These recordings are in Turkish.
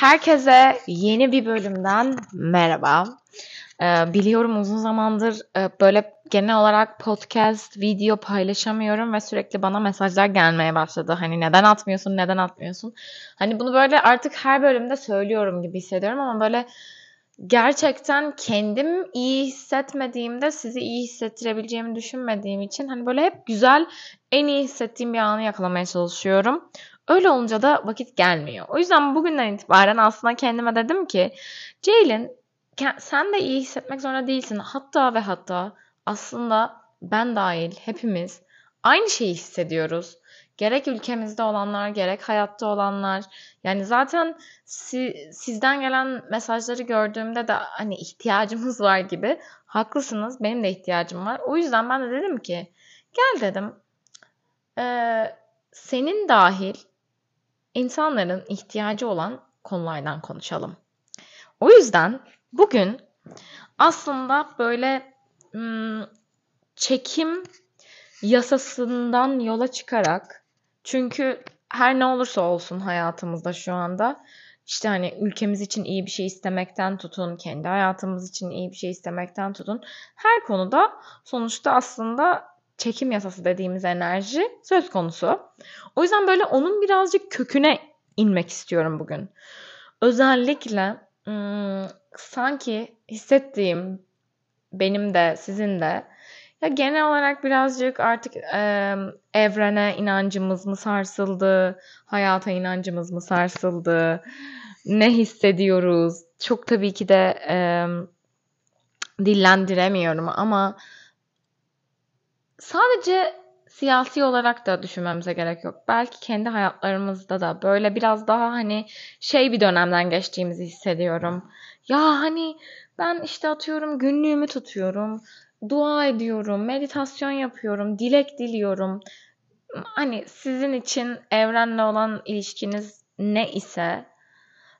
Herkese yeni bir bölümden merhaba. Ee, biliyorum uzun zamandır e, böyle genel olarak podcast, video paylaşamıyorum ve sürekli bana mesajlar gelmeye başladı. Hani neden atmıyorsun, neden atmıyorsun? Hani bunu böyle artık her bölümde söylüyorum gibi hissediyorum ama böyle gerçekten kendim iyi hissetmediğimde sizi iyi hissettirebileceğimi düşünmediğim için hani böyle hep güzel, en iyi hissettiğim bir anı yakalamaya çalışıyorum. Öyle olunca da vakit gelmiyor. O yüzden bugünden itibaren aslında kendime dedim ki Ceylin sen de iyi hissetmek zorunda değilsin. Hatta ve hatta aslında ben dahil hepimiz aynı şeyi hissediyoruz. Gerek ülkemizde olanlar, gerek hayatta olanlar. Yani zaten si, sizden gelen mesajları gördüğümde de hani ihtiyacımız var gibi. Haklısınız, benim de ihtiyacım var. O yüzden ben de dedim ki, gel dedim. Ee, senin dahil insanların ihtiyacı olan konulardan konuşalım. O yüzden bugün aslında böyle çekim yasasından yola çıkarak çünkü her ne olursa olsun hayatımızda şu anda işte hani ülkemiz için iyi bir şey istemekten tutun, kendi hayatımız için iyi bir şey istemekten tutun. Her konuda sonuçta aslında çekim yasası dediğimiz enerji söz konusu. O yüzden böyle onun birazcık köküne inmek istiyorum bugün. Özellikle ım, sanki hissettiğim benim de sizin de ya genel olarak birazcık artık e, evrene inancımız mı sarsıldı, hayata inancımız mı sarsıldı, ne hissediyoruz? Çok tabii ki de e, dillendiremiyorum ama sadece siyasi olarak da düşünmemize gerek yok. Belki kendi hayatlarımızda da böyle biraz daha hani şey bir dönemden geçtiğimizi hissediyorum. Ya hani ben işte atıyorum günlüğümü tutuyorum, dua ediyorum, meditasyon yapıyorum, dilek diliyorum. Hani sizin için evrenle olan ilişkiniz ne ise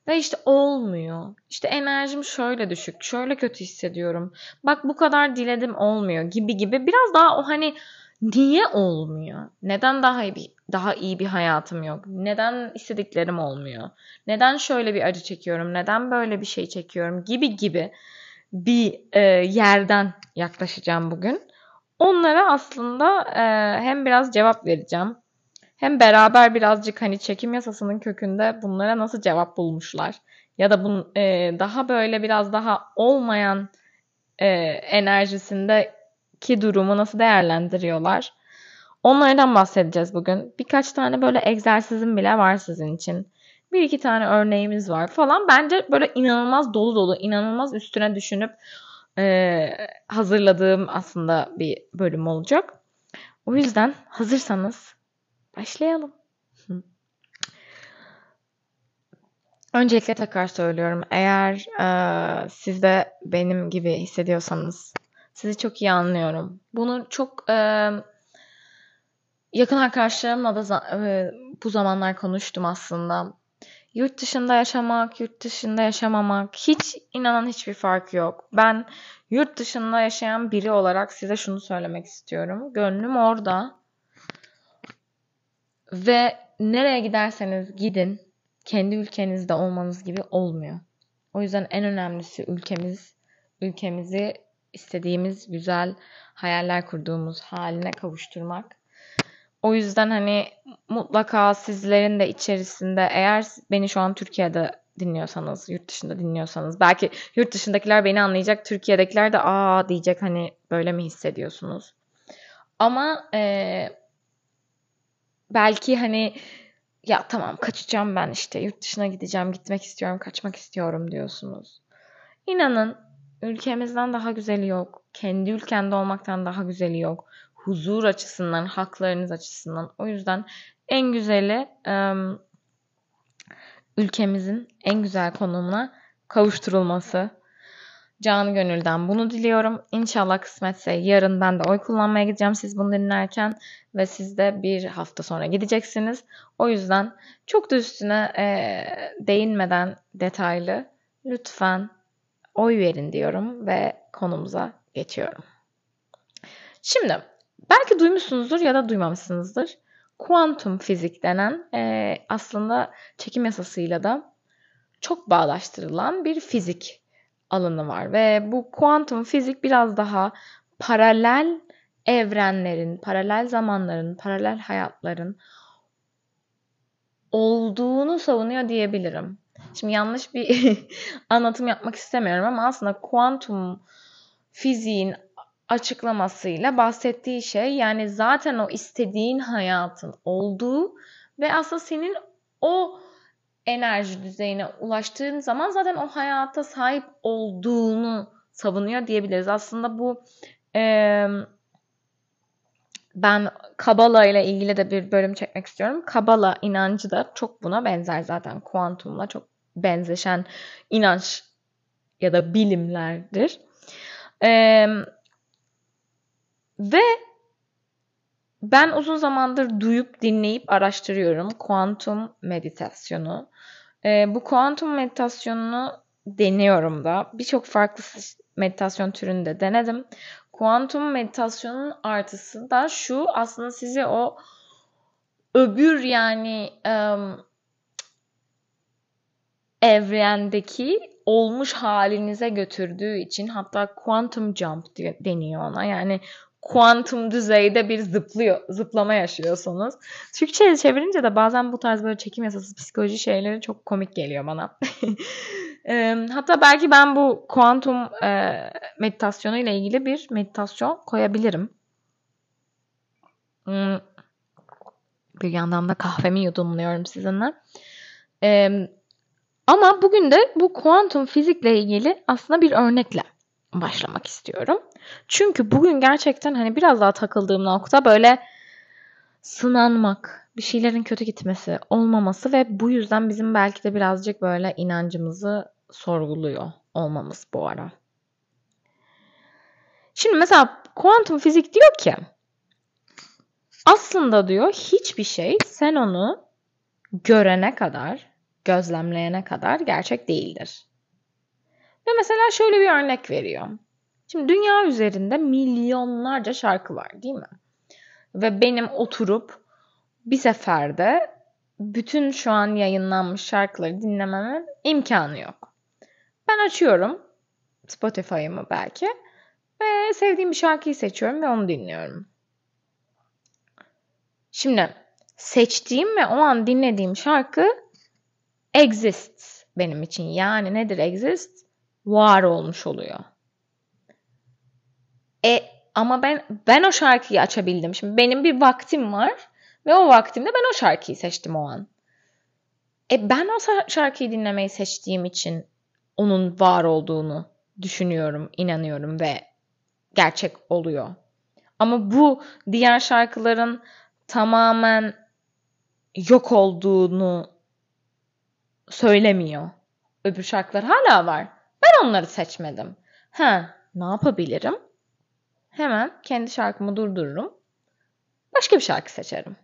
ve işte olmuyor. İşte enerjim şöyle düşük, şöyle kötü hissediyorum. Bak bu kadar diledim olmuyor gibi gibi. Biraz daha o hani niye olmuyor? Neden daha iyi bir daha iyi bir hayatım yok? Neden istediklerim olmuyor? Neden şöyle bir acı çekiyorum? Neden böyle bir şey çekiyorum? Gibi gibi bir e, yerden yaklaşacağım bugün. Onlara aslında e, hem biraz cevap vereceğim. Hem beraber birazcık hani çekim yasasının kökünde bunlara nasıl cevap bulmuşlar ya da bun, e, daha böyle biraz daha olmayan e, enerjisinde ki durumu nasıl değerlendiriyorlar? Onlardan bahsedeceğiz bugün. Birkaç tane böyle egzersizim bile var sizin için. Bir iki tane örneğimiz var falan. Bence böyle inanılmaz dolu dolu, inanılmaz üstüne düşünüp e, hazırladığım aslında bir bölüm olacak. O yüzden hazırsanız başlayalım. Öncelikle tekrar söylüyorum. Eğer e, siz de benim gibi hissediyorsanız sizi çok iyi anlıyorum. Bunu çok e, yakın arkadaşlarımla da e, bu zamanlar konuştum aslında. Yurt dışında yaşamak, yurt dışında yaşamamak hiç inanan hiçbir fark yok. Ben yurt dışında yaşayan biri olarak size şunu söylemek istiyorum. Gönlüm orada. Ve nereye giderseniz gidin kendi ülkenizde olmanız gibi olmuyor. O yüzden en önemlisi ülkemiz, ülkemizi istediğimiz güzel hayaller kurduğumuz haline kavuşturmak. O yüzden hani mutlaka sizlerin de içerisinde eğer beni şu an Türkiye'de dinliyorsanız, yurt dışında dinliyorsanız belki yurt dışındakiler beni anlayacak, Türkiye'dekiler de aa diyecek hani böyle mi hissediyorsunuz? Ama e, belki hani ya tamam kaçacağım ben işte yurt dışına gideceğim, gitmek istiyorum, kaçmak istiyorum diyorsunuz. İnanın ülkemizden daha güzeli yok. Kendi ülkende olmaktan daha güzeli yok. Huzur açısından, haklarınız açısından. O yüzden en güzeli ülkemizin en güzel konumuna kavuşturulması. Canı gönülden bunu diliyorum. İnşallah kısmetse yarın ben de oy kullanmaya gideceğim siz bunu dinlerken ve siz de bir hafta sonra gideceksiniz. O yüzden çok da üstüne e, değinmeden detaylı lütfen oy verin diyorum ve konumuza geçiyorum. Şimdi belki duymuşsunuzdur ya da duymamışsınızdır. Kuantum fizik denen e, aslında çekim yasasıyla da çok bağdaştırılan bir fizik alanı var ve bu kuantum fizik biraz daha paralel evrenlerin, paralel zamanların, paralel hayatların olduğunu savunuyor diyebilirim. Şimdi yanlış bir anlatım yapmak istemiyorum ama aslında kuantum fiziğin açıklamasıyla bahsettiği şey yani zaten o istediğin hayatın olduğu ve aslında senin o enerji düzeyine ulaştığın zaman zaten o hayata sahip olduğunu savunuyor diyebiliriz. Aslında bu e, ben Kabala ile ilgili de bir bölüm çekmek istiyorum. Kabala inancı da çok buna benzer zaten. Kuantumla çok benzeşen inanç ya da bilimlerdir. Ee, ve ben uzun zamandır duyup dinleyip araştırıyorum kuantum meditasyonu. Ee, bu kuantum meditasyonunu deniyorum da. Birçok farklı meditasyon türünde denedim. Kuantum meditasyonun artısı da şu aslında sizi o öbür yani um, evrendeki olmuş halinize götürdüğü için hatta quantum jump deniyor ona. Yani kuantum düzeyde bir zıplıyor, zıplama yaşıyorsunuz. Türkçe'ye çevirince de bazen bu tarz böyle çekim yasası psikoloji şeyleri çok komik geliyor bana. Hatta belki ben bu kuantum e, meditasyonu ile ilgili bir meditasyon koyabilirim. Hmm. Bir yandan da kahvemi yudumluyorum sizinle. Ama bugün de bu kuantum fizikle ilgili aslında bir örnekle başlamak istiyorum. Çünkü bugün gerçekten hani biraz daha takıldığım nokta böyle sınanmak, bir şeylerin kötü gitmesi, olmaması ve bu yüzden bizim belki de birazcık böyle inancımızı sorguluyor olmamız bu ara. Şimdi mesela kuantum fizik diyor ki aslında diyor hiçbir şey sen onu görene kadar, gözlemleyene kadar gerçek değildir. Ve mesela şöyle bir örnek veriyor. Şimdi dünya üzerinde milyonlarca şarkı var değil mi? Ve benim oturup bir seferde bütün şu an yayınlanmış şarkıları dinlememin imkanı yok. Ben açıyorum Spotify'ımı belki ve sevdiğim bir şarkıyı seçiyorum ve onu dinliyorum. Şimdi seçtiğim ve o an dinlediğim şarkı exists benim için. Yani nedir exist? Var olmuş oluyor. E ama ben ben o şarkıyı açabildim. Şimdi benim bir vaktim var ve o vaktimde ben o şarkıyı seçtim o an. E ben o şarkıyı dinlemeyi seçtiğim için onun var olduğunu düşünüyorum, inanıyorum ve gerçek oluyor. Ama bu diğer şarkıların tamamen yok olduğunu söylemiyor. Öbür şarkılar hala var. Ben onları seçmedim. Ha, ne yapabilirim? Hemen kendi şarkımı durdururum. Başka bir şarkı seçerim.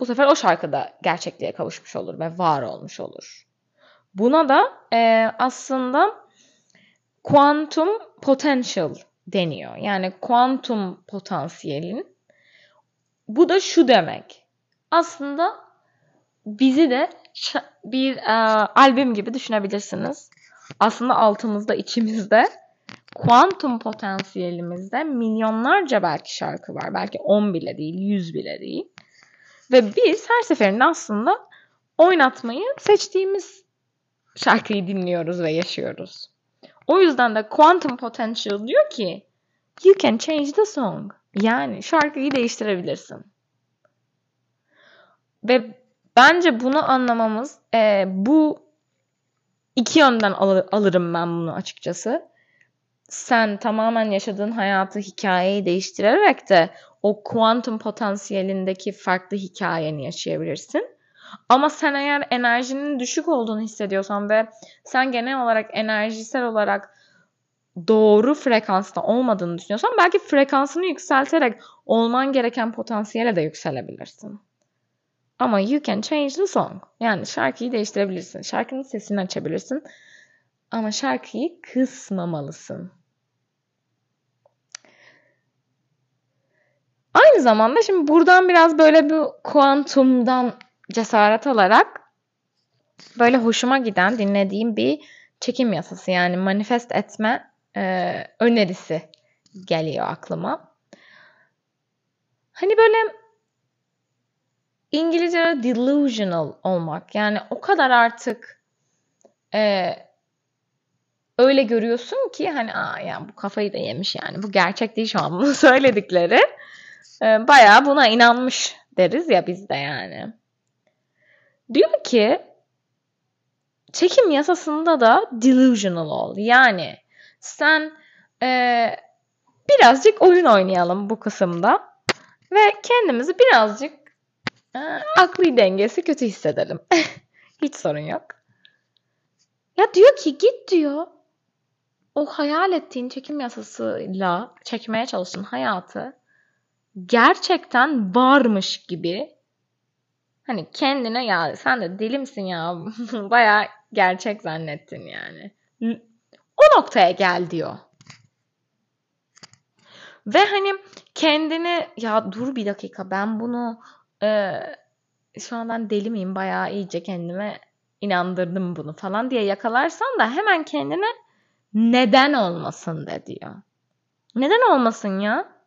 Bu sefer o şarkı da gerçekliğe kavuşmuş olur ve var olmuş olur. Buna da e, aslında quantum potential deniyor. Yani kuantum potansiyelin. Bu da şu demek. Aslında bizi de bir e, albüm gibi düşünebilirsiniz. Aslında altımızda, içimizde kuantum potansiyelimizde milyonlarca belki şarkı var. Belki 10 bile değil, 100 bile değil. Ve biz her seferinde aslında oynatmayı seçtiğimiz şarkıyı dinliyoruz ve yaşıyoruz. O yüzden de Quantum Potential diyor ki You can change the song. Yani şarkıyı değiştirebilirsin. Ve bence bunu anlamamız e, bu iki yönden al- alırım ben bunu açıkçası. Sen tamamen yaşadığın hayatı hikayeyi değiştirerek de o kuantum potansiyelindeki farklı hikayeni yaşayabilirsin. Ama sen eğer enerjinin düşük olduğunu hissediyorsan ve sen genel olarak enerjisel olarak doğru frekansta olmadığını düşünüyorsan belki frekansını yükselterek olman gereken potansiyele de yükselebilirsin. Ama you can change the song. Yani şarkıyı değiştirebilirsin. Şarkının sesini açabilirsin. Ama şarkıyı kısmamalısın. Aynı zamanda şimdi buradan biraz böyle bir kuantumdan cesaret alarak böyle hoşuma giden dinlediğim bir çekim yasası yani manifest etme e, önerisi geliyor aklıma. Hani böyle İngilizce'de delusional olmak yani o kadar artık e, öyle görüyorsun ki hani aa yani bu kafayı da yemiş yani bu gerçek değil şu an bunu söyledikleri e, bayağı buna inanmış deriz ya biz de yani. Diyor ki çekim yasasında da delusional ol. Yani sen e, birazcık oyun oynayalım bu kısımda ve kendimizi birazcık e, akli dengesi kötü hissedelim. Hiç sorun yok. Ya diyor ki git diyor o hayal ettiğin çekim yasasıyla çekmeye çalıştığın hayatı gerçekten varmış gibi hani kendine ya sen de deli misin ya baya gerçek zannettin yani. O noktaya gel diyor. Ve hani kendini ya dur bir dakika ben bunu e, şu an ben deli miyim bayağı iyice kendime inandırdım bunu falan diye yakalarsan da hemen kendine neden olmasın de diyor. Neden olmasın ya?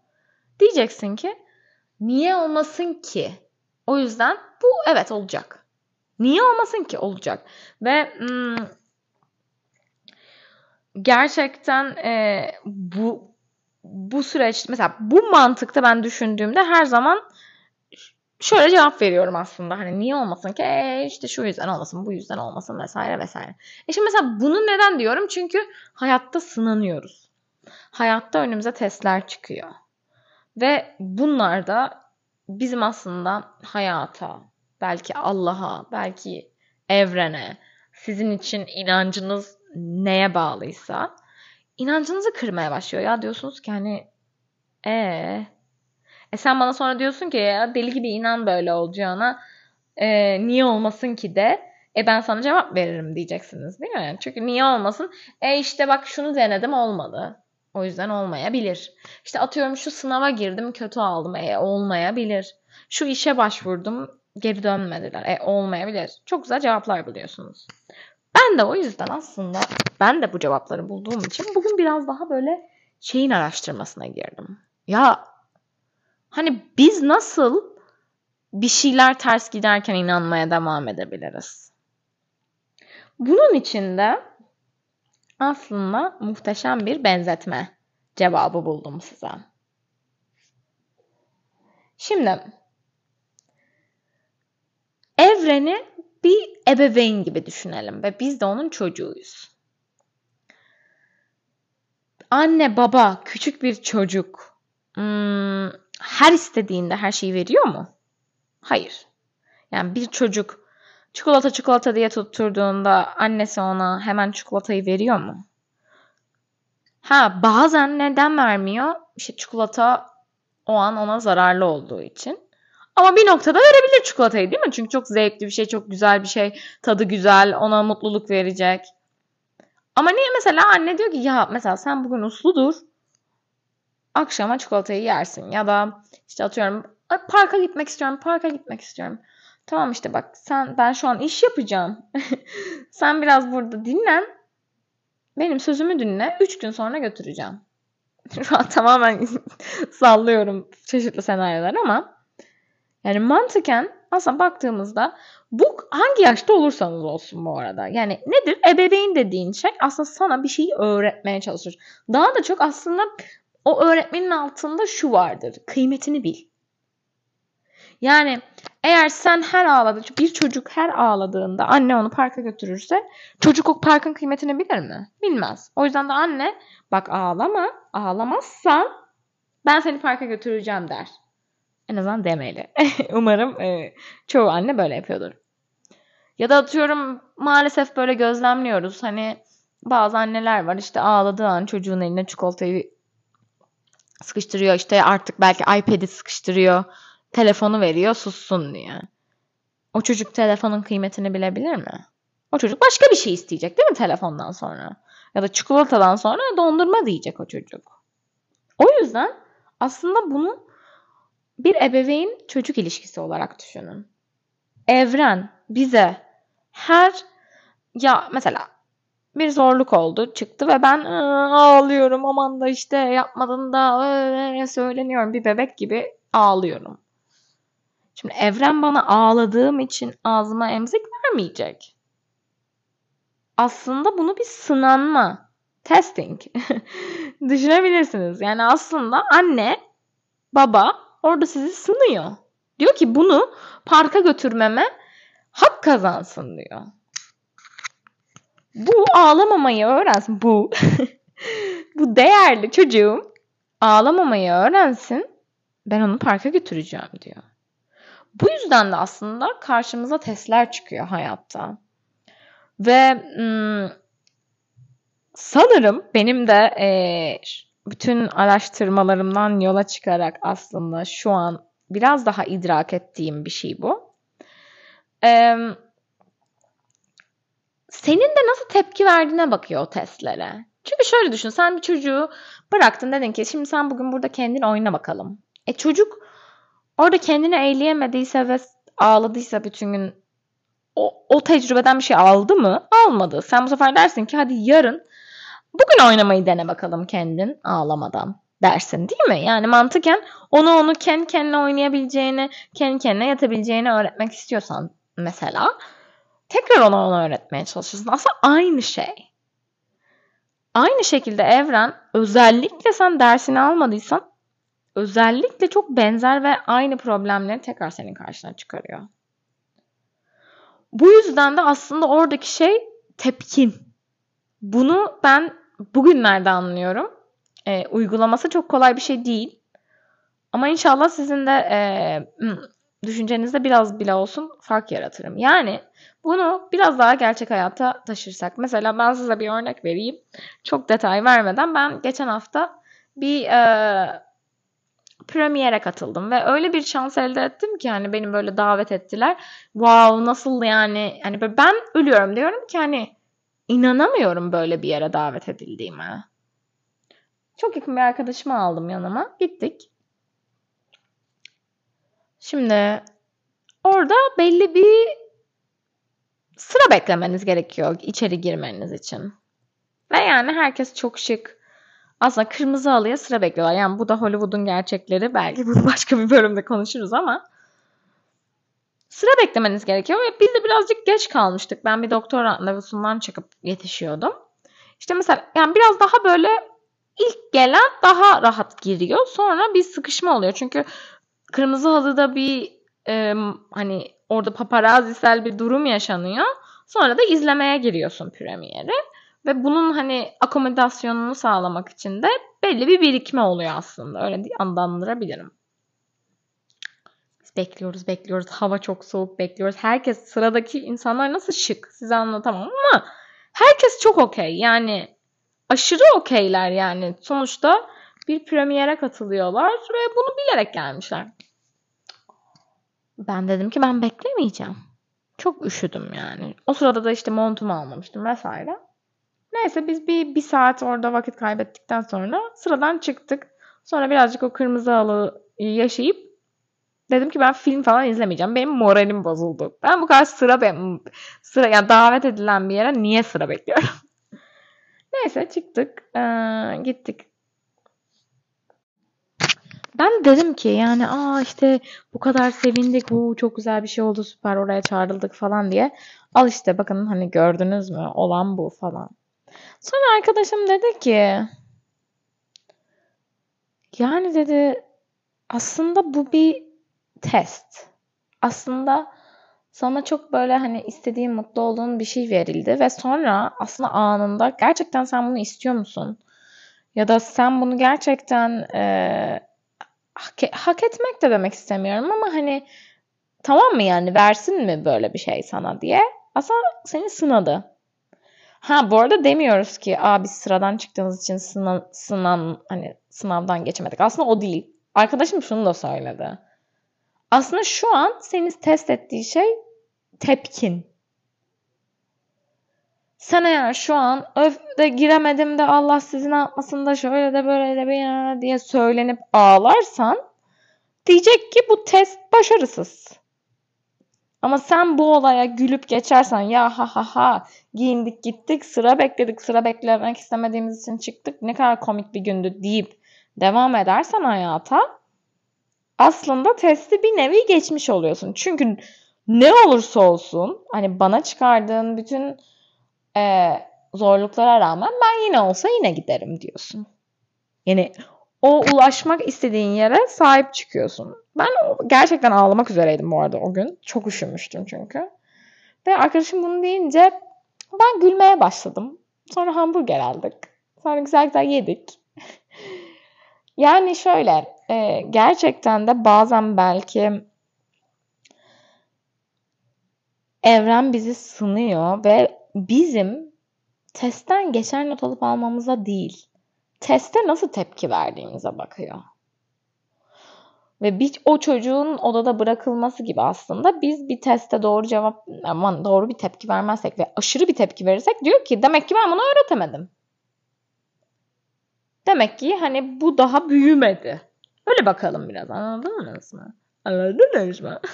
Diyeceksin ki niye olmasın ki? O yüzden bu evet olacak. Niye olmasın ki? Olacak. Ve hmm, gerçekten e, bu bu süreç mesela bu mantıkta ben düşündüğümde her zaman şöyle cevap veriyorum aslında. Hani niye olmasın ki? E işte şu yüzden olmasın, bu yüzden olmasın vesaire vesaire. E şimdi mesela bunu neden diyorum? Çünkü hayatta sınanıyoruz. Hayatta önümüze testler çıkıyor. Ve bunlar da bizim aslında hayata, belki Allah'a, belki evrene, sizin için inancınız neye bağlıysa inancınızı kırmaya başlıyor. Ya diyorsunuz ki hani ee, e sen bana sonra diyorsun ki ya deli gibi inan böyle olacağına e, niye olmasın ki de e ben sana cevap veririm diyeceksiniz değil mi? Çünkü niye olmasın? E işte bak şunu denedim olmadı. O yüzden olmayabilir. İşte atıyorum şu sınava girdim kötü aldım. E olmayabilir. Şu işe başvurdum geri dönmediler. E olmayabilir. Çok güzel cevaplar buluyorsunuz. Ben de o yüzden aslında ben de bu cevapları bulduğum için bugün biraz daha böyle şeyin araştırmasına girdim. Ya hani biz nasıl bir şeyler ters giderken inanmaya devam edebiliriz? Bunun için de aslında muhteşem bir benzetme cevabı buldum size. Şimdi evreni bir ebeveyn gibi düşünelim ve biz de onun çocuğuyuz. Anne baba küçük bir çocuk hmm, her istediğinde her şeyi veriyor mu? Hayır. Yani bir çocuk çikolata çikolata diye tutturduğunda annesi ona hemen çikolatayı veriyor mu? Ha bazen neden vermiyor? İşte çikolata o an ona zararlı olduğu için. Ama bir noktada verebilir çikolatayı değil mi? Çünkü çok zevkli bir şey, çok güzel bir şey. Tadı güzel, ona mutluluk verecek. Ama niye mesela anne diyor ki ya mesela sen bugün uslu dur. Akşama çikolatayı yersin. Ya da işte atıyorum parka gitmek istiyorum, parka gitmek istiyorum. Tamam işte bak sen ben şu an iş yapacağım. sen biraz burada dinlen. Benim sözümü dinle. Üç gün sonra götüreceğim. Şu an tamamen sallıyorum çeşitli senaryolar ama yani mantıken aslında baktığımızda bu hangi yaşta olursanız olsun bu arada. Yani nedir? Ebeveyn dediğin şey aslında sana bir şeyi öğretmeye çalışır. Daha da çok aslında o öğretmenin altında şu vardır. Kıymetini bil. Yani eğer sen her ağladı, bir çocuk her ağladığında anne onu parka götürürse çocuk o parkın kıymetini bilir mi? Bilmez. O yüzden de anne bak ağlama, ağlamazsan ben seni parka götüreceğim der. En azından demeli. Umarım e, çoğu anne böyle yapıyordur. Ya da atıyorum maalesef böyle gözlemliyoruz. Hani bazı anneler var işte ağladığı an çocuğun eline çikolatayı sıkıştırıyor. İşte artık belki iPad'i sıkıştırıyor. Telefonu veriyor sussun diye. O çocuk telefonun kıymetini bilebilir mi? O çocuk başka bir şey isteyecek değil mi telefondan sonra? Ya da çikolatadan sonra dondurma diyecek o çocuk. O yüzden aslında bunu bir ebeveyn çocuk ilişkisi olarak düşünün. Evren bize her ya mesela bir zorluk oldu çıktı ve ben ağlıyorum aman da işte yapmadın da öyle söyleniyorum bir bebek gibi ağlıyorum. Şimdi evren bana ağladığım için ağzıma emzik vermeyecek. Aslında bunu bir sınanma, testing düşünebilirsiniz. Yani aslında anne, baba orada sizi sınıyor. Diyor ki bunu parka götürmeme hak kazansın diyor. Bu ağlamamayı öğrensin. Bu bu değerli çocuğum ağlamamayı öğrensin. Ben onu parka götüreceğim diyor. Bu yüzden de aslında karşımıza testler çıkıyor hayatta. Ve ım, sanırım benim de bütün araştırmalarımdan yola çıkarak aslında şu an biraz daha idrak ettiğim bir şey bu. Senin de nasıl tepki verdiğine bakıyor o testlere. Çünkü şöyle düşün sen bir çocuğu bıraktın dedin ki şimdi sen bugün burada kendin oyna bakalım. E çocuk orada kendini eğleyemediyse ve ağladıysa bütün gün o, o tecrübeden bir şey aldı mı? Almadı. Sen bu sefer dersin ki hadi yarın bugün oynamayı dene bakalım kendin ağlamadan dersin değil mi? Yani mantıken onu onu kendi kendine oynayabileceğini, kendi kendine yatabileceğini öğretmek istiyorsan mesela tekrar ona onu öğretmeye çalışırsın. Aslında aynı şey. Aynı şekilde evren özellikle sen dersini almadıysan özellikle çok benzer ve aynı problemleri tekrar senin karşına çıkarıyor. Bu yüzden de aslında oradaki şey tepkin. Bunu ben bugünlerde anlıyorum. E, uygulaması çok kolay bir şey değil. Ama inşallah sizin de e, düşüncenizde biraz bile olsun fark yaratırım. Yani bunu biraz daha gerçek hayata taşırsak. Mesela ben size bir örnek vereyim. Çok detay vermeden ben geçen hafta bir e, premiere katıldım ve öyle bir şans elde ettim ki hani beni böyle davet ettiler. Wow nasıl yani hani ben ölüyorum diyorum ki hani inanamıyorum böyle bir yere davet edildiğime. Çok yakın bir arkadaşımı aldım yanıma. Gittik. Şimdi orada belli bir sıra beklemeniz gerekiyor içeri girmeniz için. Ve yani herkes çok şık. Aslında kırmızı halıya sıra bekliyorlar. Yani bu da Hollywood'un gerçekleri. Belki bunu başka bir bölümde konuşuruz ama sıra beklemeniz gerekiyor ve biz de birazcık geç kalmıştık. Ben bir doktor randevusundan çıkıp yetişiyordum. İşte mesela yani biraz daha böyle ilk gelen daha rahat giriyor. Sonra bir sıkışma oluyor. Çünkü kırmızı halıda bir e, hani orada paparazisel bir durum yaşanıyor. Sonra da izlemeye giriyorsun premieri. Ve bunun hani akomodasyonunu sağlamak için de belli bir birikme oluyor aslında. Öyle adlandırabilirim. Biz bekliyoruz, bekliyoruz. Hava çok soğuk, bekliyoruz. Herkes sıradaki insanlar nasıl şık size anlatamam ama herkes çok okey. Yani aşırı okeyler yani. Sonuçta bir premiere katılıyorlar ve bunu bilerek gelmişler. Ben dedim ki ben beklemeyeceğim. Çok üşüdüm yani. O sırada da işte montumu almamıştım vesaire. Neyse biz bir, bir saat orada vakit kaybettikten sonra sıradan çıktık. Sonra birazcık o kırmızı halı yaşayıp dedim ki ben film falan izlemeyeceğim. Benim moralim bozuldu. Ben bu kadar sıra ben sıra yani davet edilen bir yere niye sıra bekliyorum? Neyse çıktık. Ee, gittik. Ben dedim ki yani aa işte bu kadar sevindik. Bu çok güzel bir şey oldu süper oraya çağrıldık falan diye. Al işte bakın hani gördünüz mü olan bu falan. Sonra arkadaşım dedi ki yani dedi aslında bu bir test. Aslında sana çok böyle hani istediğin, mutlu olduğun bir şey verildi ve sonra aslında anında gerçekten sen bunu istiyor musun? Ya da sen bunu gerçekten e, hak, hak etmek de demek istemiyorum ama hani tamam mı yani versin mi böyle bir şey sana diye aslında seni sınadı. Ha bu arada demiyoruz ki Aa, biz sıradan çıktığımız için sınav, sınav, hani sınavdan geçemedik. Aslında o değil. Arkadaşım şunu da söyledi. Aslında şu an seni test ettiği şey tepkin. Sen eğer şu an öf de giremedim de Allah sizin atmasın da şöyle de böyle de bir diye söylenip ağlarsan diyecek ki bu test başarısız. Ama sen bu olaya gülüp geçersen ya ha ha ha giyindik gittik sıra bekledik sıra beklemek istemediğimiz için çıktık ne kadar komik bir gündü deyip devam edersen hayata aslında testi bir nevi geçmiş oluyorsun. Çünkü ne olursa olsun hani bana çıkardığın bütün e, zorluklara rağmen ben yine olsa yine giderim diyorsun. Yani o ulaşmak istediğin yere sahip çıkıyorsun. Ben gerçekten ağlamak üzereydim bu arada o gün. Çok üşümüştüm çünkü. Ve arkadaşım bunu deyince ben gülmeye başladım. Sonra hamburger aldık. Sonra güzel güzel yedik. yani şöyle e, gerçekten de bazen belki evren bizi sınıyor ve bizim testten geçer not alıp almamıza değil, teste nasıl tepki verdiğimize bakıyor. Ve bir, o çocuğun odada bırakılması gibi aslında biz bir teste doğru cevap, aman doğru bir tepki vermezsek ve aşırı bir tepki verirsek diyor ki demek ki ben bunu öğretemedim. Demek ki hani bu daha büyümedi. Öyle bakalım biraz anladınız mı? Anladınız mı?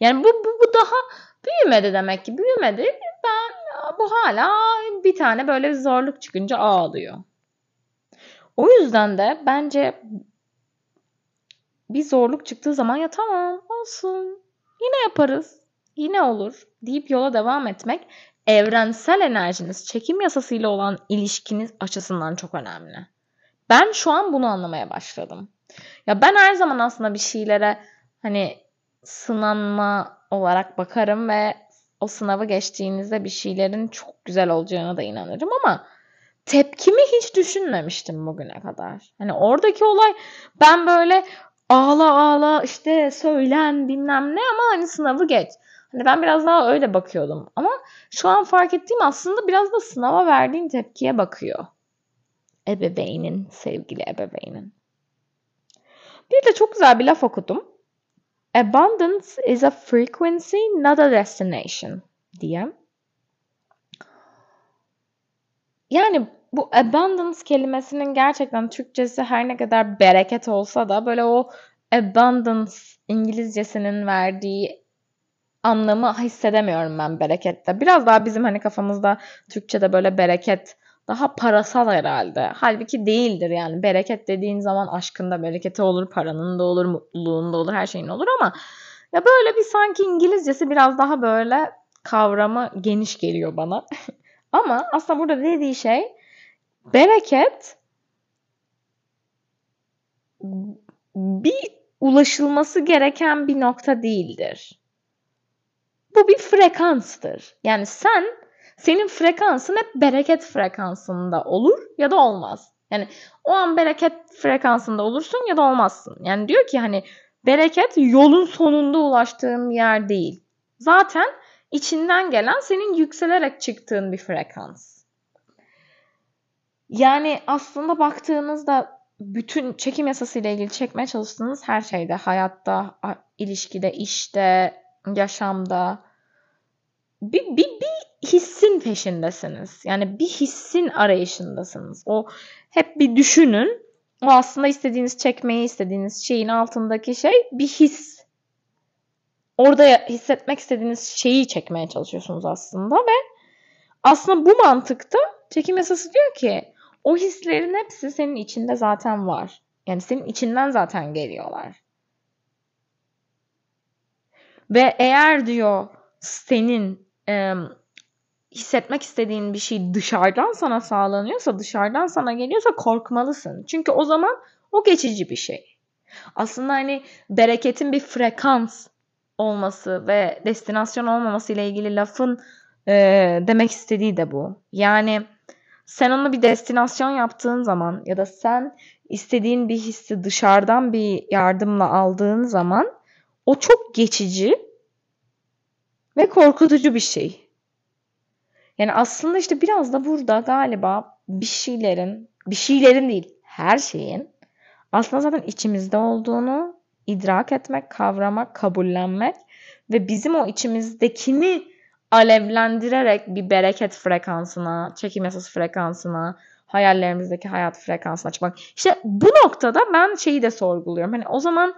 Yani bu, bu, bu daha büyümedi demek ki. Büyümedi. Ben bu hala bir tane böyle bir zorluk çıkınca ağlıyor. O yüzden de bence bir zorluk çıktığı zaman ya tamam olsun yine yaparız yine olur deyip yola devam etmek evrensel enerjiniz çekim yasasıyla olan ilişkiniz açısından çok önemli. Ben şu an bunu anlamaya başladım. Ya ben her zaman aslında bir şeylere hani sınanma olarak bakarım ve o sınavı geçtiğinizde bir şeylerin çok güzel olacağına da inanırım ama tepkimi hiç düşünmemiştim bugüne kadar. Hani oradaki olay ben böyle ağla ağla işte söylen bilmem ne ama hani sınavı geç. Hani ben biraz daha öyle bakıyordum. Ama şu an fark ettiğim aslında biraz da sınava verdiğin tepkiye bakıyor. Ebeveynin, sevgili ebeveynin. Bir de çok güzel bir laf okudum. Abundance is a frequency, not a destination diye. Yani bu abundance kelimesinin gerçekten Türkçesi her ne kadar bereket olsa da böyle o abundance İngilizcesinin verdiği anlamı hissedemiyorum ben berekette. Biraz daha bizim hani kafamızda Türkçe'de böyle bereket daha parasal herhalde. Halbuki değildir yani. Bereket dediğin zaman aşkında bereketi olur, paranın da olur, mutluluğun da olur, her şeyin olur ama ya böyle bir sanki İngilizcesi biraz daha böyle kavramı geniş geliyor bana. ama aslında burada dediği şey bereket bir ulaşılması gereken bir nokta değildir. Bu bir frekanstır. Yani sen senin frekansın hep bereket frekansında olur ya da olmaz. Yani o an bereket frekansında olursun ya da olmazsın. Yani diyor ki hani bereket yolun sonunda ulaştığın bir yer değil. Zaten içinden gelen senin yükselerek çıktığın bir frekans. Yani aslında baktığınızda bütün çekim yasası ile ilgili çekmeye çalıştığınız her şeyde, hayatta, ilişkide, işte, yaşamda bir, bir, bir hissin peşindesiniz. Yani bir hissin arayışındasınız. O hep bir düşünün. O aslında istediğiniz çekmeyi istediğiniz şeyin altındaki şey bir his. Orada hissetmek istediğiniz şeyi çekmeye çalışıyorsunuz aslında ve aslında bu mantıkta çekim yasası diyor ki o hislerin hepsi senin içinde zaten var. Yani senin içinden zaten geliyorlar. Ve eğer diyor senin e, hissetmek istediğin bir şey dışarıdan sana sağlanıyorsa, dışarıdan sana geliyorsa korkmalısın. Çünkü o zaman o geçici bir şey. Aslında hani bereketin bir frekans olması ve destinasyon olmaması ile ilgili lafın e, demek istediği de bu. Yani sen onu bir destinasyon yaptığın zaman ya da sen istediğin bir hissi dışarıdan bir yardımla aldığın zaman o çok geçici ve korkutucu bir şey. Yani aslında işte biraz da burada galiba bir şeylerin, bir şeylerin değil, her şeyin aslında zaten içimizde olduğunu idrak etmek, kavramak, kabullenmek ve bizim o içimizdekini alevlendirerek bir bereket frekansına, çekim yasası frekansına, hayallerimizdeki hayat frekansına çıkmak. İşte bu noktada ben şeyi de sorguluyorum. Hani o zaman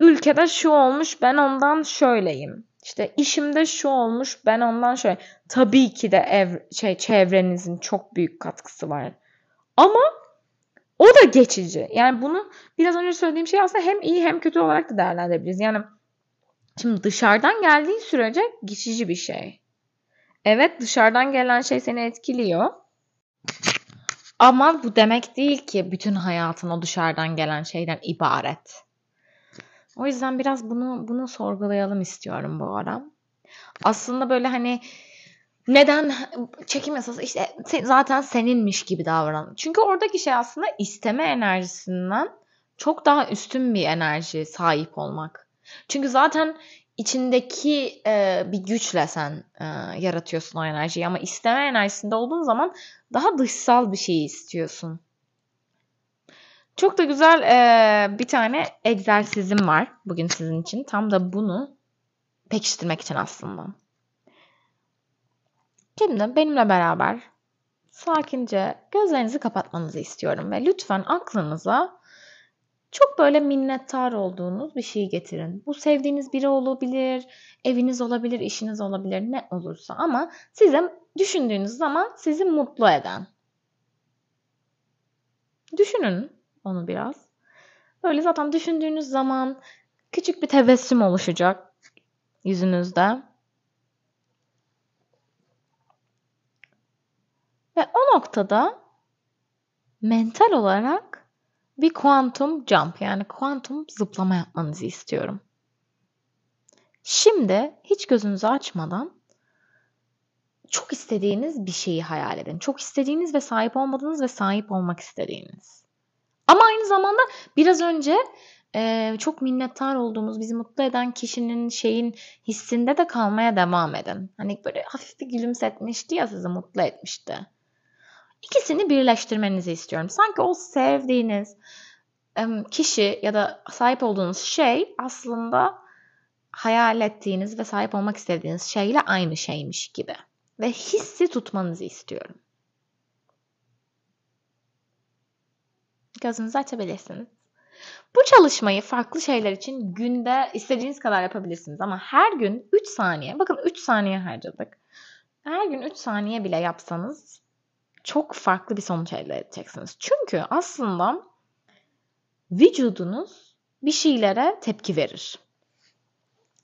ülkede şu olmuş ben ondan şöyleyim. İşte işimde şu olmuş ben ondan şöyle. Tabii ki de ev, şey çevrenizin çok büyük katkısı var. Ama o da geçici. Yani bunu biraz önce söylediğim şey aslında hem iyi hem kötü olarak da değerlendirebiliriz. Yani şimdi dışarıdan geldiği sürece geçici bir şey. Evet dışarıdan gelen şey seni etkiliyor. Ama bu demek değil ki bütün hayatın o dışarıdan gelen şeyden ibaret. O yüzden biraz bunu bunu sorgulayalım istiyorum bu ara. Aslında böyle hani neden çekim yasası işte zaten seninmiş gibi davran. Çünkü oradaki şey aslında isteme enerjisinden çok daha üstün bir enerji sahip olmak. Çünkü zaten içindeki e, bir güçle sen e, yaratıyorsun o enerjiyi ama isteme enerjisinde olduğun zaman daha dışsal bir şey istiyorsun. Çok da güzel e, bir tane egzersizim var bugün sizin için. Tam da bunu pekiştirmek için aslında. Şimdi benimle beraber sakince gözlerinizi kapatmanızı istiyorum ve lütfen aklınıza çok böyle minnettar olduğunuz bir şey getirin. Bu sevdiğiniz biri olabilir, eviniz olabilir, işiniz olabilir, ne olursa ama size düşündüğünüz zaman sizi mutlu eden. Düşünün onu biraz. Böyle zaten düşündüğünüz zaman küçük bir tebessüm oluşacak yüzünüzde. Ve o noktada mental olarak bir kuantum jump yani kuantum zıplama yapmanızı istiyorum. Şimdi hiç gözünüzü açmadan çok istediğiniz bir şeyi hayal edin. Çok istediğiniz ve sahip olmadığınız ve sahip olmak istediğiniz. Ama aynı zamanda biraz önce e, çok minnettar olduğumuz, bizi mutlu eden kişinin şeyin hissinde de kalmaya devam edin. Hani böyle hafif bir gülümsetmişti ya sizi mutlu etmişti. İkisini birleştirmenizi istiyorum. Sanki o sevdiğiniz kişi ya da sahip olduğunuz şey aslında hayal ettiğiniz ve sahip olmak istediğiniz şeyle aynı şeymiş gibi. Ve hissi tutmanızı istiyorum. Gözünüzü açabilirsiniz. Bu çalışmayı farklı şeyler için günde istediğiniz kadar yapabilirsiniz ama her gün 3 saniye, bakın 3 saniye harcadık. Her gün 3 saniye bile yapsanız çok farklı bir sonuç elde edeceksiniz. Çünkü aslında vücudunuz bir şeylere tepki verir.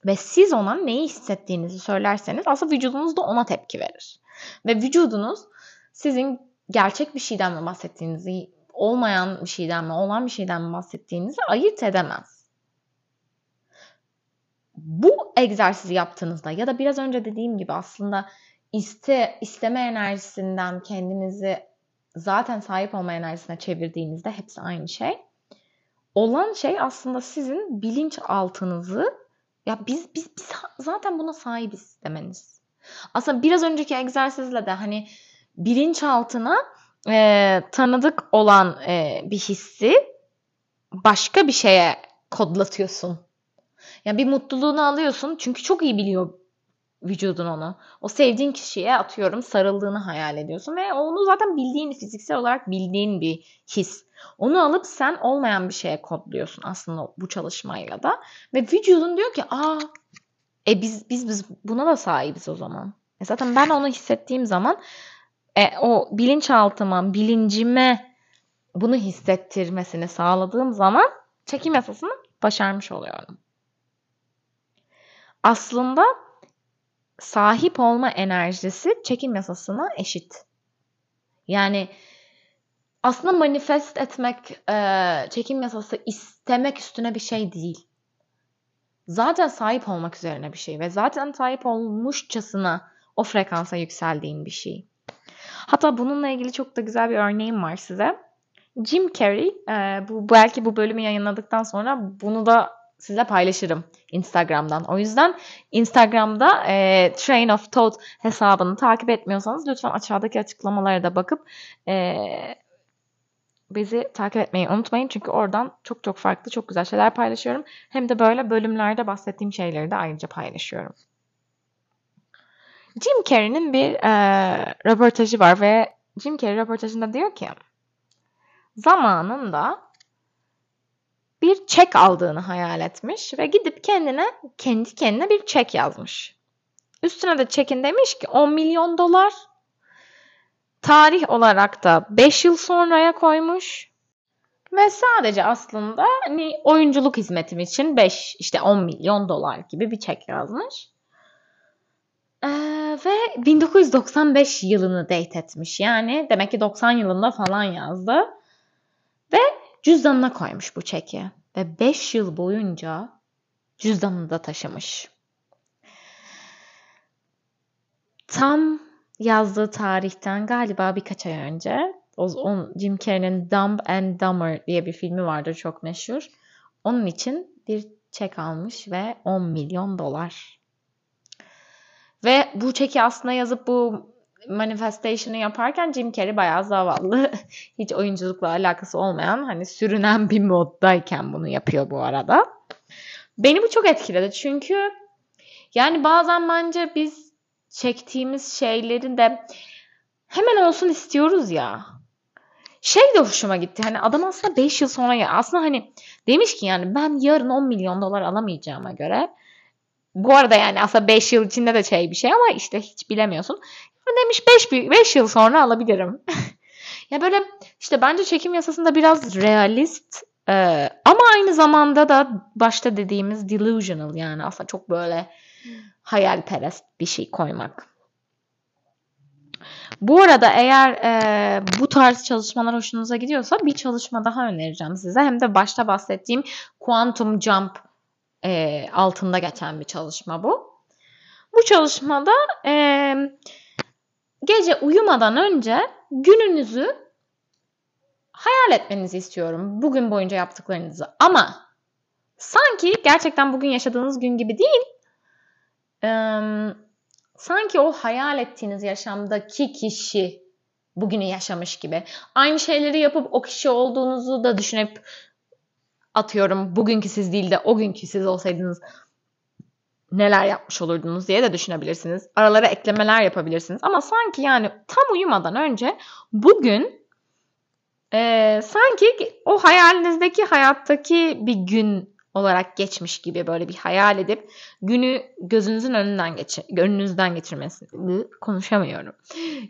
Ve siz ona neyi hissettiğinizi söylerseniz aslında vücudunuz da ona tepki verir. Ve vücudunuz sizin gerçek bir şeyden mi bahsettiğinizi, olmayan bir şeyden mi, olan bir şeyden mi bahsettiğinizi ayırt edemez. Bu egzersizi yaptığınızda ya da biraz önce dediğim gibi aslında iste, isteme enerjisinden kendinizi zaten sahip olma enerjisine çevirdiğinizde hepsi aynı şey. Olan şey aslında sizin bilinç altınızı ya biz, biz, biz zaten buna sahibiz demeniz. Aslında biraz önceki egzersizle de hani bilinçaltına e, tanıdık olan e, bir hissi başka bir şeye kodlatıyorsun. Yani bir mutluluğunu alıyorsun çünkü çok iyi biliyor vücudun onu. O sevdiğin kişiye atıyorum sarıldığını hayal ediyorsun ve onu zaten bildiğin fiziksel olarak bildiğin bir his. Onu alıp sen olmayan bir şeye kodluyorsun aslında bu çalışmayla da ve vücudun diyor ki aa e biz biz biz buna da sahibiz o zaman. E zaten ben onu hissettiğim zaman e, o bilinçaltıma, bilincime bunu hissettirmesini sağladığım zaman çekim yasasını başarmış oluyorum. Aslında sahip olma enerjisi çekim yasasına eşit. Yani aslında manifest etmek, e, çekim yasası istemek üstüne bir şey değil. Zaten sahip olmak üzerine bir şey ve zaten sahip olmuşçasına o frekansa yükseldiğin bir şey. Hatta bununla ilgili çok da güzel bir örneğim var size. Jim Carrey, e, bu belki bu bölümü yayınladıktan sonra bunu da size paylaşırım Instagram'dan. O yüzden Instagram'da e, Train of Thought hesabını takip etmiyorsanız lütfen aşağıdaki açıklamalara da bakıp e, bizi takip etmeyi unutmayın. Çünkü oradan çok çok farklı, çok güzel şeyler paylaşıyorum. Hem de böyle bölümlerde bahsettiğim şeyleri de ayrıca paylaşıyorum. Jim Carrey'nin bir e, röportajı var ve Jim Carrey röportajında diyor ki zamanında bir çek aldığını hayal etmiş ve gidip kendine kendi kendine bir çek yazmış. Üstüne de çekin demiş ki 10 milyon dolar. Tarih olarak da 5 yıl sonraya koymuş. Ve sadece aslında hani oyunculuk hizmetim için 5 işte 10 milyon dolar gibi bir çek yazmış. Ee, ve 1995 yılını date etmiş. Yani demek ki 90 yılında falan yazdı. Ve cüzdanına koymuş bu çeki. Ve 5 yıl boyunca cüzdanında taşımış. Tam yazdığı tarihten galiba birkaç ay önce o, on, Jim Carrey'nin Dumb and Dumber diye bir filmi vardır çok meşhur. Onun için bir çek almış ve 10 milyon dolar. Ve bu çeki aslında yazıp bu manifestation'ı yaparken Jim Carrey bayağı zavallı. Hiç oyunculukla alakası olmayan hani sürünen bir moddayken bunu yapıyor bu arada. Beni bu çok etkiledi çünkü yani bazen bence biz çektiğimiz şeyleri de hemen olsun istiyoruz ya. Şey de hoşuma gitti. Hani adam aslında 5 yıl sonra ya aslında hani demiş ki yani ben yarın 10 milyon dolar alamayacağıma göre bu arada yani aslında 5 yıl içinde de şey bir şey ama işte hiç bilemiyorsun. Demiş 5 5 yıl sonra alabilirim. ya böyle işte bence çekim yasasında biraz realist e, ama aynı zamanda da başta dediğimiz delusional yani aslında çok böyle hayalperest bir şey koymak. Bu arada eğer e, bu tarz çalışmalar hoşunuza gidiyorsa bir çalışma daha önereceğim size. Hem de başta bahsettiğim Quantum Jump e, altında geçen bir çalışma bu. Bu çalışmada e, gece uyumadan önce gününüzü hayal etmenizi istiyorum. Bugün boyunca yaptıklarınızı. Ama sanki gerçekten bugün yaşadığınız gün gibi değil. E, sanki o hayal ettiğiniz yaşamdaki kişi bugünü yaşamış gibi. Aynı şeyleri yapıp o kişi olduğunuzu da düşünüp atıyorum bugünkü siz değil de o günkü siz olsaydınız neler yapmış olurdunuz diye de düşünebilirsiniz. Aralara eklemeler yapabilirsiniz. Ama sanki yani tam uyumadan önce bugün e, sanki o hayalinizdeki hayattaki bir gün olarak geçmiş gibi böyle bir hayal edip günü gözünüzün önünden geçir önünüzden geçirmesini konuşamıyorum.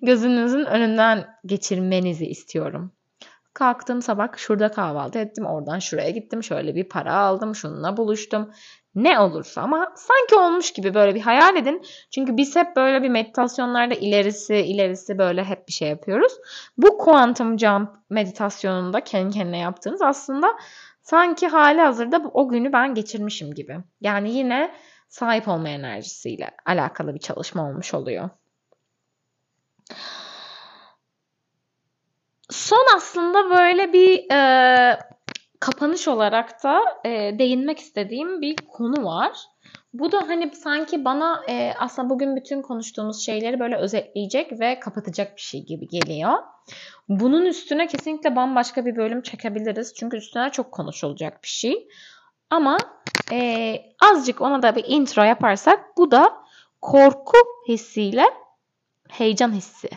Gözünüzün önünden geçirmenizi istiyorum. Kalktım sabah şurada kahvaltı ettim. Oradan şuraya gittim. Şöyle bir para aldım. Şununla buluştum. Ne olursa ama sanki olmuş gibi böyle bir hayal edin. Çünkü biz hep böyle bir meditasyonlarda ilerisi ilerisi böyle hep bir şey yapıyoruz. Bu quantum jump meditasyonunda kendi kendine yaptığınız aslında sanki hali hazırda o günü ben geçirmişim gibi. Yani yine sahip olma enerjisiyle alakalı bir çalışma olmuş oluyor. Son aslında böyle bir e, kapanış olarak da e, değinmek istediğim bir konu var. Bu da hani sanki bana e, aslında bugün bütün konuştuğumuz şeyleri böyle özetleyecek ve kapatacak bir şey gibi geliyor. Bunun üstüne kesinlikle bambaşka bir bölüm çekebiliriz. Çünkü üstüne çok konuşulacak bir şey. Ama e, azıcık ona da bir intro yaparsak bu da korku hissiyle heyecan hissi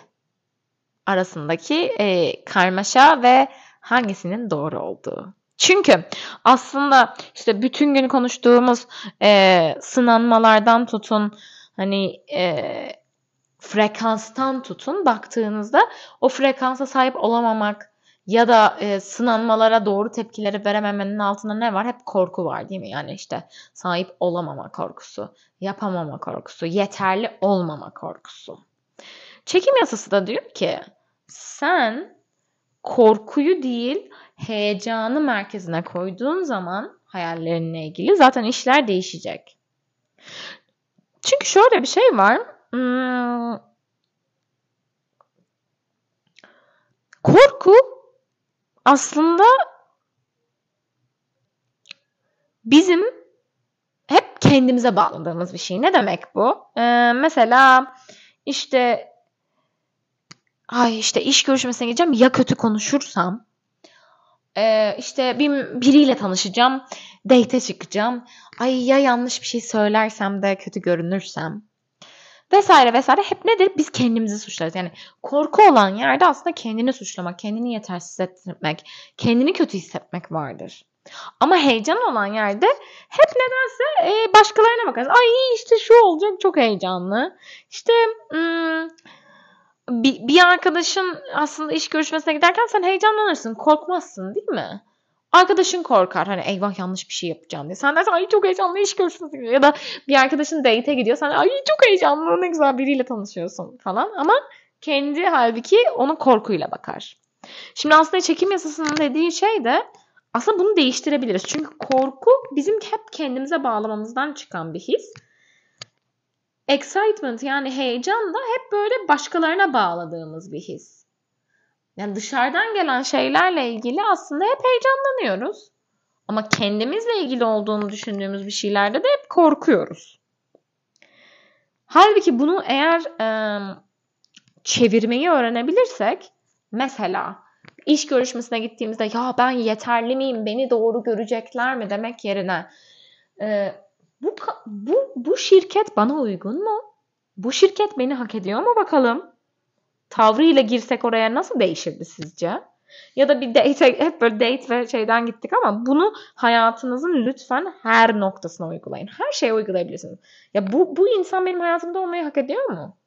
arasındaki e, karmaşa ve hangisinin doğru olduğu. Çünkü aslında işte bütün gün konuştuğumuz e, sınanmalardan tutun hani e, frekanstan tutun baktığınızda o frekansa sahip olamamak ya da e, sınanmalara doğru tepkileri verememenin altında ne var? Hep korku var değil mi? Yani işte sahip olamama korkusu, yapamama korkusu, yeterli olmama korkusu. Çekim yasası da diyor ki sen korkuyu değil heyecanı merkezine koyduğun zaman hayallerinle ilgili zaten işler değişecek. Çünkü şöyle bir şey var. Hmm, korku aslında bizim hep kendimize bağladığımız bir şey. Ne demek bu? Ee, mesela işte ay işte iş görüşmesine gideceğim ya kötü konuşursam ee, işte bir, biriyle tanışacağım date çıkacağım. Ay ya yanlış bir şey söylersem de kötü görünürsem? Vesaire vesaire. Hep nedir? Biz kendimizi suçlarız. Yani korku olan yerde aslında kendini suçlamak kendini yetersiz hissetmek kendini kötü hissetmek vardır. Ama heyecan olan yerde hep nedense e, başkalarına bakarız. Ay işte şu olacak çok heyecanlı. İşte hmm, bir, bir arkadaşın aslında iş görüşmesine giderken sen heyecanlanırsın, korkmazsın değil mi? Arkadaşın korkar hani eyvah yanlış bir şey yapacağım diye. Sen dersin ay çok heyecanlı iş görüşmesi gidiyor. Ya da bir arkadaşın date'e gidiyor. Sen ay çok heyecanlı ne güzel biriyle tanışıyorsun falan. Ama kendi halbuki onun korkuyla bakar. Şimdi aslında çekim yasasının dediği şey de aslında bunu değiştirebiliriz. Çünkü korku bizim hep kendimize bağlamamızdan çıkan bir his. Excitement yani heyecan da hep böyle başkalarına bağladığımız bir his. Yani dışarıdan gelen şeylerle ilgili aslında hep heyecanlanıyoruz. Ama kendimizle ilgili olduğunu düşündüğümüz bir şeylerde de hep korkuyoruz. Halbuki bunu eğer e, çevirmeyi öğrenebilirsek mesela iş görüşmesine gittiğimizde ya ben yeterli miyim, beni doğru görecekler mi demek yerine e, bu, bu, şirket bana uygun mu? Bu şirket beni hak ediyor mu bakalım? Tavrıyla girsek oraya nasıl değişirdi sizce? Ya da bir date, hep böyle date ve şeyden gittik ama bunu hayatınızın lütfen her noktasına uygulayın. Her şeye uygulayabilirsiniz. Ya bu, bu insan benim hayatımda olmayı hak ediyor mu?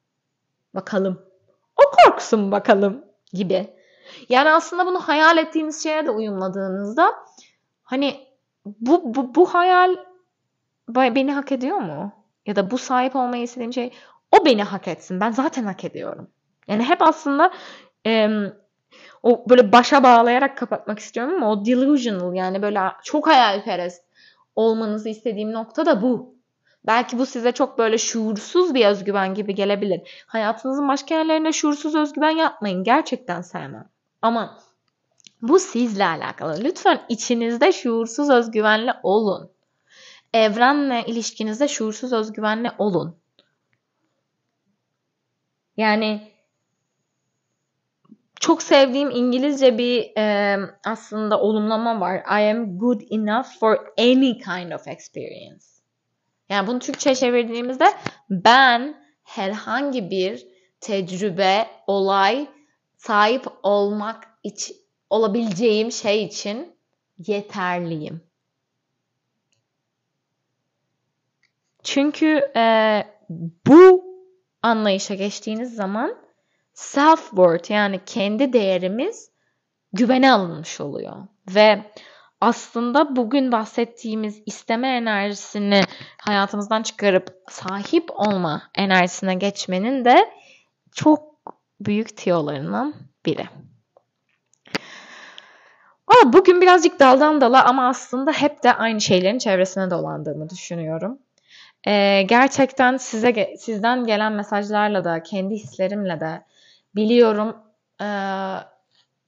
Bakalım. O korksun bakalım gibi. Yani aslında bunu hayal ettiğiniz şeye de uyumladığınızda hani bu, bu, bu hayal beni hak ediyor mu? Ya da bu sahip olmayı istediğim şey o beni hak etsin. Ben zaten hak ediyorum. Yani hep aslında e, o böyle başa bağlayarak kapatmak istiyorum ama o delusional yani böyle çok hayalperest olmanızı istediğim nokta da bu. Belki bu size çok böyle şuursuz bir özgüven gibi gelebilir. Hayatınızın başka yerlerinde şuursuz özgüven yapmayın. Gerçekten sevmem. Ama bu sizle alakalı. Lütfen içinizde şuursuz özgüvenli olun. Evrenle ilişkinizde şuursuz özgüvenli olun. Yani çok sevdiğim İngilizce bir e, aslında olumlama var. I am good enough for any kind of experience. Yani bunu Türkçe çevirdiğimizde ben herhangi bir tecrübe, olay sahip olmak için olabileceğim şey için yeterliyim. Çünkü e, bu anlayışa geçtiğiniz zaman self-worth yani kendi değerimiz güvene alınmış oluyor. Ve aslında bugün bahsettiğimiz isteme enerjisini hayatımızdan çıkarıp sahip olma enerjisine geçmenin de çok büyük tiyolarından biri. Ama bugün birazcık daldan dala ama aslında hep de aynı şeylerin çevresine dolandığımı düşünüyorum. Ee, gerçekten size sizden gelen mesajlarla da kendi hislerimle de biliyorum e,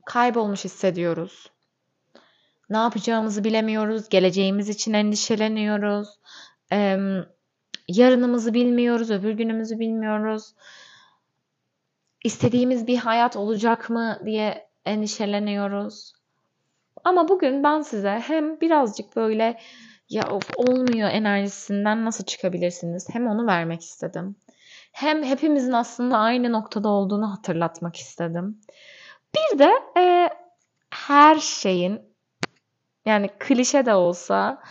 kaybolmuş hissediyoruz. Ne yapacağımızı bilemiyoruz. Geleceğimiz için endişeleniyoruz. E, yarınımızı bilmiyoruz. Öbür günümüzü bilmiyoruz. İstediğimiz bir hayat olacak mı diye endişeleniyoruz. Ama bugün ben size hem birazcık böyle ya of olmuyor enerjisinden nasıl çıkabilirsiniz hem onu vermek istedim. Hem hepimizin aslında aynı noktada olduğunu hatırlatmak istedim. Bir de e, her şeyin yani klişe de olsa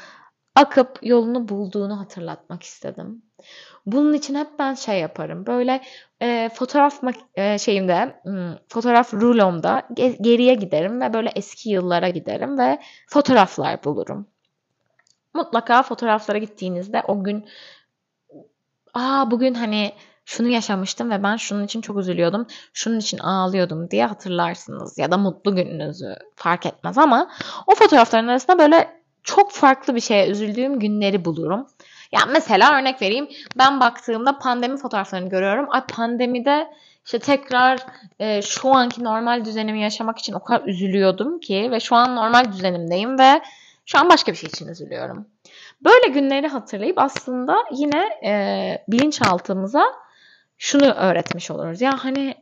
akıp yolunu bulduğunu hatırlatmak istedim. Bunun için hep ben şey yaparım. Böyle e, fotoğraf e, şeyimde, fotoğraf rulomda ge- geriye giderim ve böyle eski yıllara giderim ve fotoğraflar bulurum. Mutlaka fotoğraflara gittiğinizde o gün aa bugün hani şunu yaşamıştım ve ben şunun için çok üzülüyordum, şunun için ağlıyordum diye hatırlarsınız. Ya da mutlu gününüzü fark etmez ama o fotoğrafların arasında böyle çok farklı bir şeye üzüldüğüm günleri bulurum. Ya mesela örnek vereyim. Ben baktığımda pandemi fotoğraflarını görüyorum. Ay pandemide işte tekrar e, şu anki normal düzenimi yaşamak için o kadar üzülüyordum ki ve şu an normal düzenimdeyim ve şu an başka bir şey için üzülüyorum. Böyle günleri hatırlayıp aslında yine e, bilinçaltımıza şunu öğretmiş oluruz. Ya hani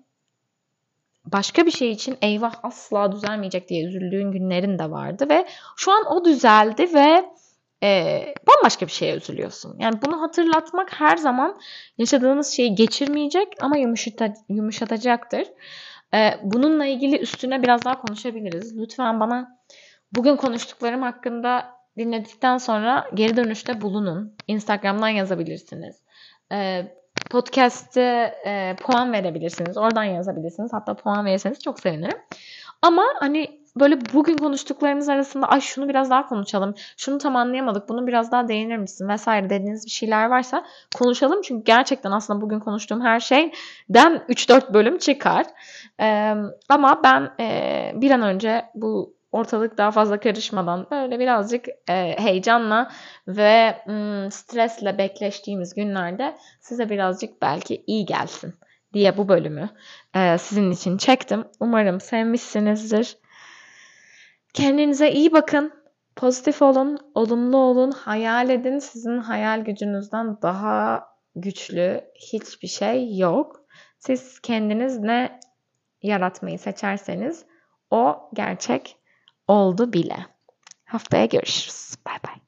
başka bir şey için eyvah asla düzelmeyecek diye üzüldüğün günlerin de vardı ve şu an o düzeldi ve e, bambaşka bir şeye üzülüyorsun. Yani bunu hatırlatmak her zaman yaşadığınız şeyi geçirmeyecek ama yumuşata, yumuşatacaktır. E, bununla ilgili üstüne biraz daha konuşabiliriz. Lütfen bana bugün konuştuklarım hakkında dinledikten sonra geri dönüşte bulunun. Instagram'dan yazabilirsiniz. E, podcast'te e, puan verebilirsiniz. Oradan yazabilirsiniz. Hatta puan verirseniz çok sevinirim. Ama hani böyle bugün konuştuklarımız arasında ay şunu biraz daha konuşalım. Şunu tam anlayamadık. Bunu biraz daha değinir misin vesaire dediğiniz bir şeyler varsa konuşalım. Çünkü gerçekten aslında bugün konuştuğum her şeyden 3-4 bölüm çıkar. Ee, ama ben e, bir an önce bu ortalık daha fazla karışmadan böyle birazcık e, heyecanla ve m, stresle bekleştiğimiz günlerde size birazcık belki iyi gelsin diye bu bölümü e, sizin için çektim. Umarım sevmişsinizdir. Kendinize iyi bakın. Pozitif olun, olumlu olun, hayal edin. Sizin hayal gücünüzden daha güçlü hiçbir şey yok. Siz kendiniz ne yaratmayı seçerseniz o gerçek oldu bile. Haftaya görüşürüz. Bay bay.